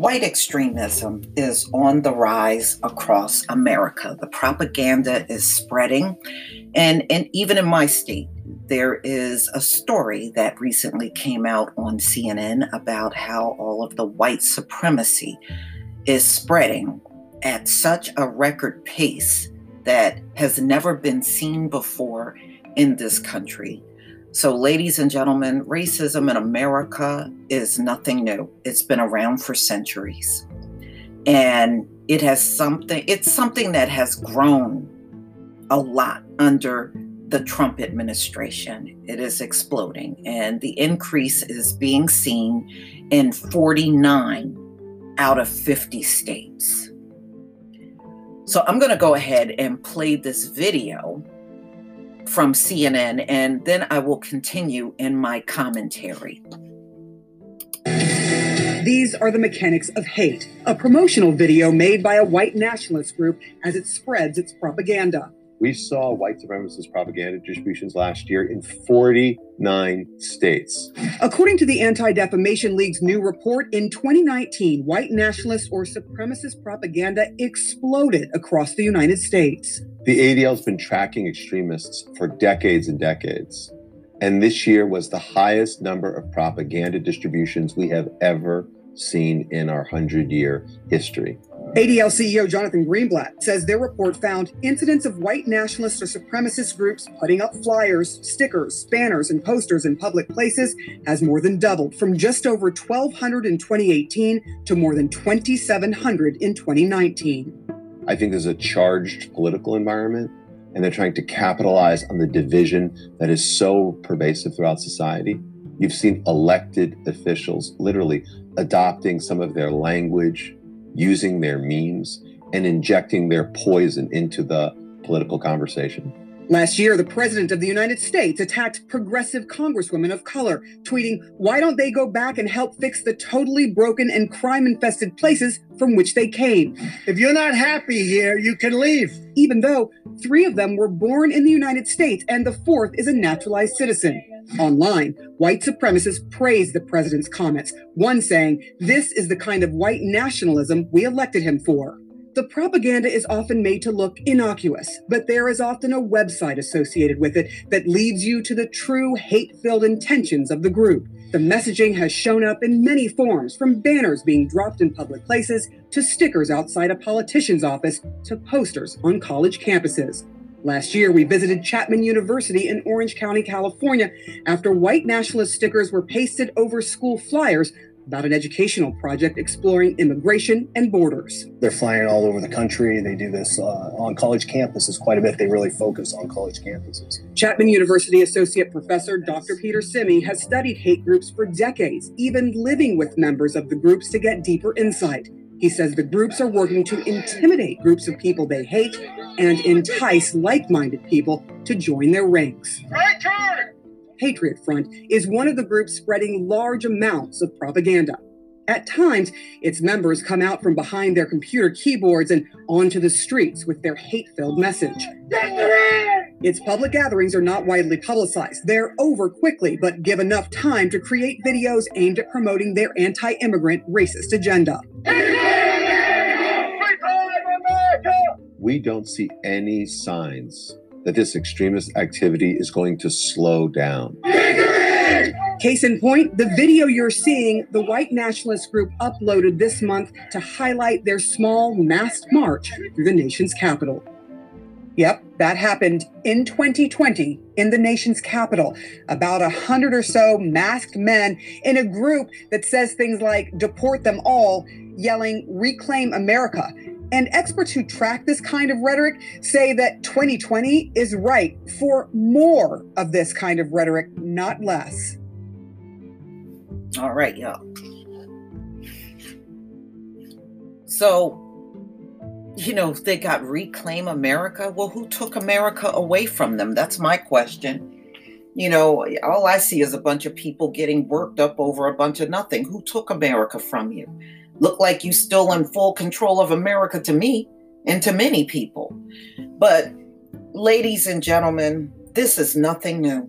White extremism is on the rise across America. The propaganda is spreading. And, and even in my state, there is a story that recently came out on CNN about how all of the white supremacy is spreading at such a record pace that has never been seen before in this country. So, ladies and gentlemen, racism in America is nothing new. It's been around for centuries. And it has something, it's something that has grown a lot under the Trump administration. It is exploding, and the increase is being seen in 49 out of 50 states. So, I'm going to go ahead and play this video from CNN, and then I will continue in my commentary. These are the mechanics of hate, a promotional video made by a white nationalist group as it spreads its propaganda. We saw white supremacist propaganda distributions last year in 49 states. According to the Anti Defamation League's new report, in 2019, white nationalist or supremacist propaganda exploded across the United States. The ADL has been tracking extremists for decades and decades. And this year was the highest number of propaganda distributions we have ever seen in our 100 year history. ADL CEO Jonathan Greenblatt says their report found incidents of white nationalist or supremacist groups putting up flyers, stickers, banners, and posters in public places has more than doubled from just over 1,200 in 2018 to more than 2,700 in 2019. I think there's a charged political environment, and they're trying to capitalize on the division that is so pervasive throughout society. You've seen elected officials literally adopting some of their language, using their memes, and injecting their poison into the political conversation. Last year, the President of the United States attacked progressive congresswomen of color, tweeting, Why don't they go back and help fix the totally broken and crime infested places from which they came? If you're not happy here, you can leave. Even though three of them were born in the United States and the fourth is a naturalized citizen. Online, white supremacists praised the president's comments, one saying, This is the kind of white nationalism we elected him for. The propaganda is often made to look innocuous, but there is often a website associated with it that leads you to the true hate filled intentions of the group. The messaging has shown up in many forms, from banners being dropped in public places, to stickers outside a politician's office, to posters on college campuses. Last year, we visited Chapman University in Orange County, California, after white nationalist stickers were pasted over school flyers about an educational project exploring immigration and borders. They're flying all over the country. They do this uh, on college campuses quite a bit. They really focus on college campuses. Chapman University Associate Professor Dr. Peter Simi has studied hate groups for decades, even living with members of the groups to get deeper insight. He says the groups are working to intimidate groups of people they hate and entice like minded people to join their ranks. Right turn! Patriot Front is one of the groups spreading large amounts of propaganda. At times, its members come out from behind their computer keyboards and onto the streets with their hate filled message. Its public gatherings are not widely publicized. They're over quickly, but give enough time to create videos aimed at promoting their anti immigrant racist agenda. We don't see any signs that this extremist activity is going to slow down. Case in point, the video you're seeing, the white nationalist group uploaded this month to highlight their small masked march through the nation's capital. Yep, that happened in 2020 in the nation's capital. About a hundred or so masked men in a group that says things like deport them all, yelling, reclaim America, And experts who track this kind of rhetoric say that 2020 is right for more of this kind of rhetoric, not less. All right, y'all. So, you know, they got Reclaim America. Well, who took America away from them? That's my question. You know, all I see is a bunch of people getting worked up over a bunch of nothing. Who took America from you? Look like you still in full control of America to me and to many people. But, ladies and gentlemen, this is nothing new.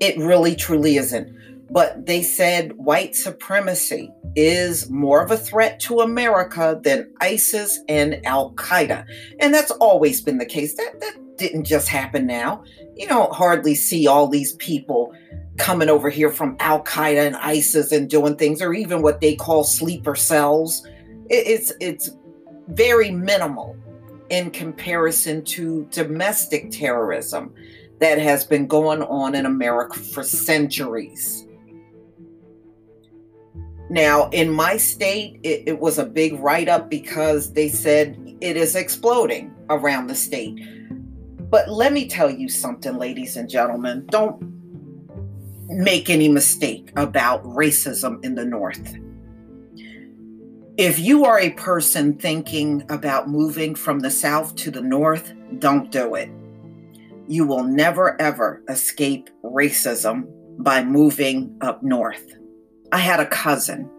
It really, truly isn't. But they said white supremacy is more of a threat to America than ISIS and Al Qaeda. And that's always been the case. That, that didn't just happen now. You don't hardly see all these people coming over here from Al Qaeda and ISIS and doing things, or even what they call sleeper cells. It's it's very minimal in comparison to domestic terrorism that has been going on in America for centuries. Now, in my state, it, it was a big write up because they said it is exploding around the state. But let me tell you something, ladies and gentlemen. Don't make any mistake about racism in the North. If you are a person thinking about moving from the South to the North, don't do it. You will never, ever escape racism by moving up north. I had a cousin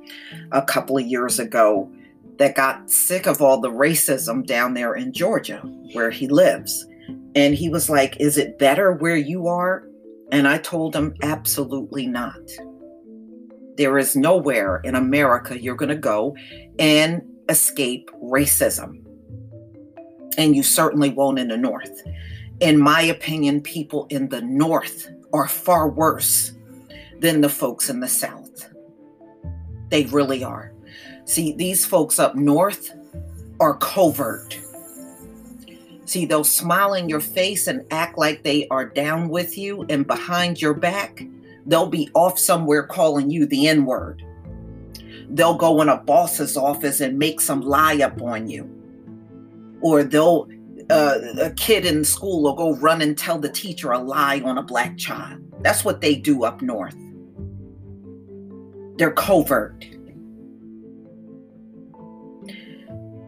a couple of years ago that got sick of all the racism down there in Georgia, where he lives. And he was like, Is it better where you are? And I told him, Absolutely not. There is nowhere in America you're going to go and escape racism. And you certainly won't in the North. In my opinion, people in the North are far worse than the folks in the South. They really are. See, these folks up north are covert. See, they'll smile in your face and act like they are down with you, and behind your back, they'll be off somewhere calling you the N word. They'll go in a boss's office and make some lie up on you. Or they'll, uh, a kid in school will go run and tell the teacher a lie on a black child. That's what they do up north. They're covert.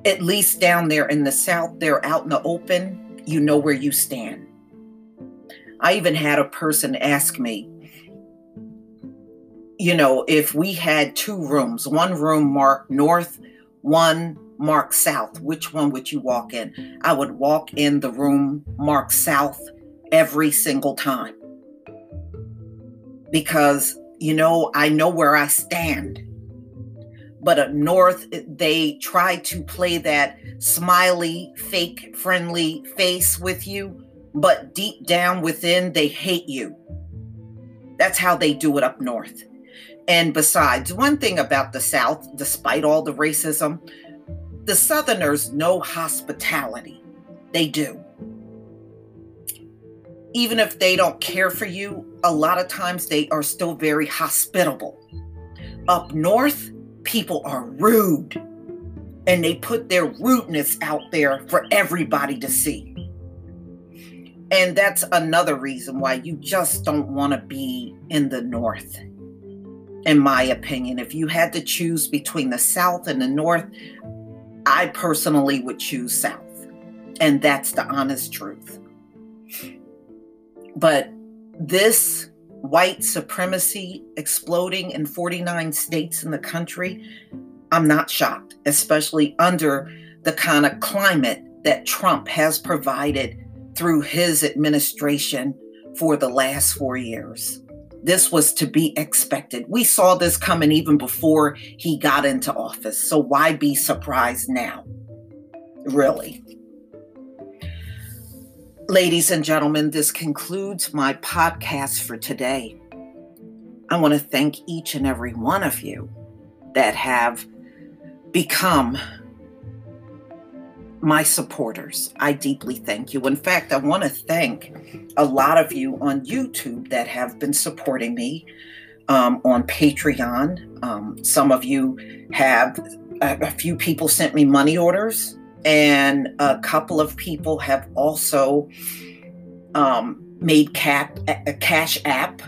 At least down there in the South, they're out in the open. You know where you stand. I even had a person ask me, you know, if we had two rooms, one room marked north, one marked south, which one would you walk in? I would walk in the room marked south every single time because you know, I know where I stand. But up north, they try to play that smiley, fake, friendly face with you, but deep down within, they hate you. That's how they do it up north. And besides, one thing about the South, despite all the racism, the Southerners know hospitality. They do even if they don't care for you, a lot of times they are still very hospitable. Up north, people are rude and they put their rudeness out there for everybody to see. And that's another reason why you just don't want to be in the north. In my opinion, if you had to choose between the south and the north, I personally would choose south. And that's the honest truth. But this white supremacy exploding in 49 states in the country, I'm not shocked, especially under the kind of climate that Trump has provided through his administration for the last four years. This was to be expected. We saw this coming even before he got into office. So why be surprised now? Really? Ladies and gentlemen, this concludes my podcast for today. I want to thank each and every one of you that have become my supporters. I deeply thank you. In fact, I want to thank a lot of you on YouTube that have been supporting me um, on Patreon. Um, some of you have, a few people sent me money orders and a couple of people have also um, made cap a cash app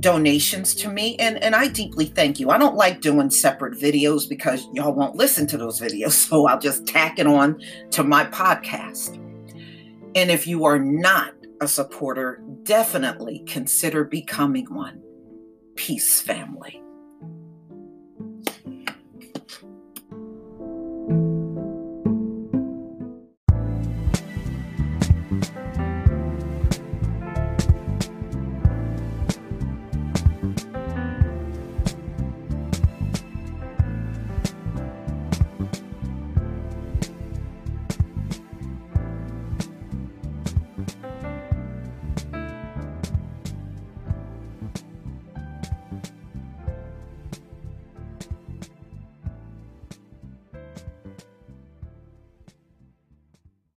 donations to me and and I deeply thank you. I don't like doing separate videos because y'all won't listen to those videos, so I'll just tack it on to my podcast. And if you are not a supporter, definitely consider becoming one. Peace family.